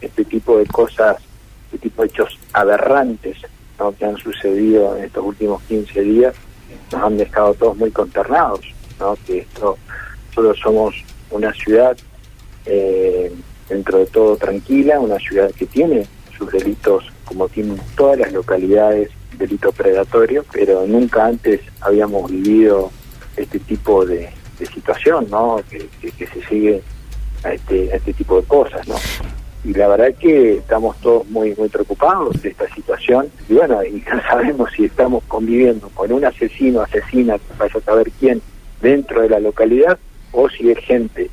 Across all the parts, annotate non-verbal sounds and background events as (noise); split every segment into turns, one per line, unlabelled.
este tipo de cosas, este tipo de hechos aberrantes que han sucedido en estos últimos 15 días, nos han dejado todos muy consternados, ¿no? que esto, solo somos una ciudad eh, dentro de todo tranquila, una ciudad que tiene sus delitos como tienen todas las localidades, delito predatorio, pero nunca antes habíamos vivido este tipo de, situación, ¿no? Que, se sigue a este, a este tipo de cosas, ¿no? Y la verdad que estamos todos muy muy preocupados de esta situación. Y bueno, y no (laughs) sabemos si estamos conviviendo con un asesino, asesina, vaya a saber quién, dentro de la localidad o si es gente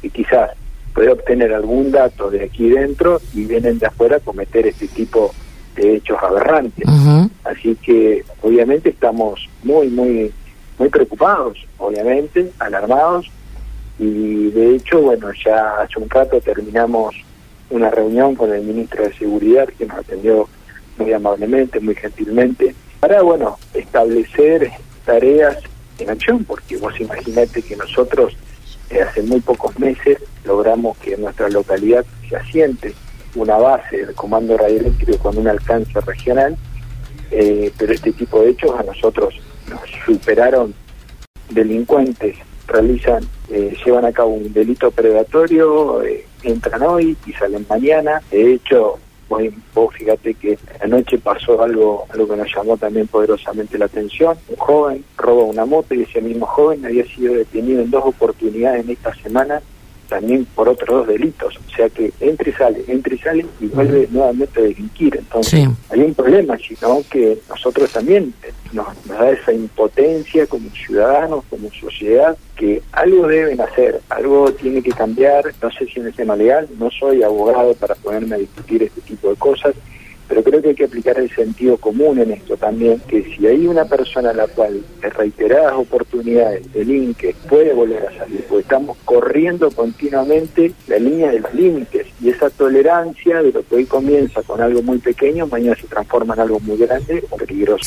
que quizás puede obtener algún dato de aquí dentro y vienen de afuera a cometer este tipo de hechos aberrantes. Así que obviamente estamos muy, muy, muy preocupados, obviamente, alarmados. Y de hecho, bueno, ya hace un rato terminamos una reunión con el ministro de Seguridad que nos atendió muy amablemente, muy gentilmente, para, bueno, establecer tareas en acción, porque vos imaginate que nosotros eh, hace muy pocos meses logramos que en nuestra localidad se asiente una base del comando radioeléctrico con un alcance regional, eh, pero este tipo de hechos a nosotros nos superaron delincuentes, realizan, eh, llevan a cabo un delito predatorio, entran hoy y salen mañana, de hecho vos fíjate que anoche pasó algo, algo que nos llamó también poderosamente la atención. Un joven roba una moto y ese mismo joven había sido detenido en dos oportunidades en esta semana también por otros dos delitos. O sea que entra y sale, entra y sale y vuelve nuevamente a delinquir. Entonces hay un problema, sino que nosotros también nos, da esa impotencia como ciudadanos, como sociedad, que algo deben hacer, algo tiene que cambiar, no sé si en el tema legal, no soy abogado para ponerme a discutir este tipo de cosas, pero creo que hay que aplicar el sentido común en esto también, que si hay una persona a la cual en reiteradas oportunidades delinque, puede volver a salir, porque estamos corriendo continuamente la línea de los límites y esa tolerancia de lo que hoy comienza con algo muy pequeño, mañana se transforma en algo muy grande o peligroso.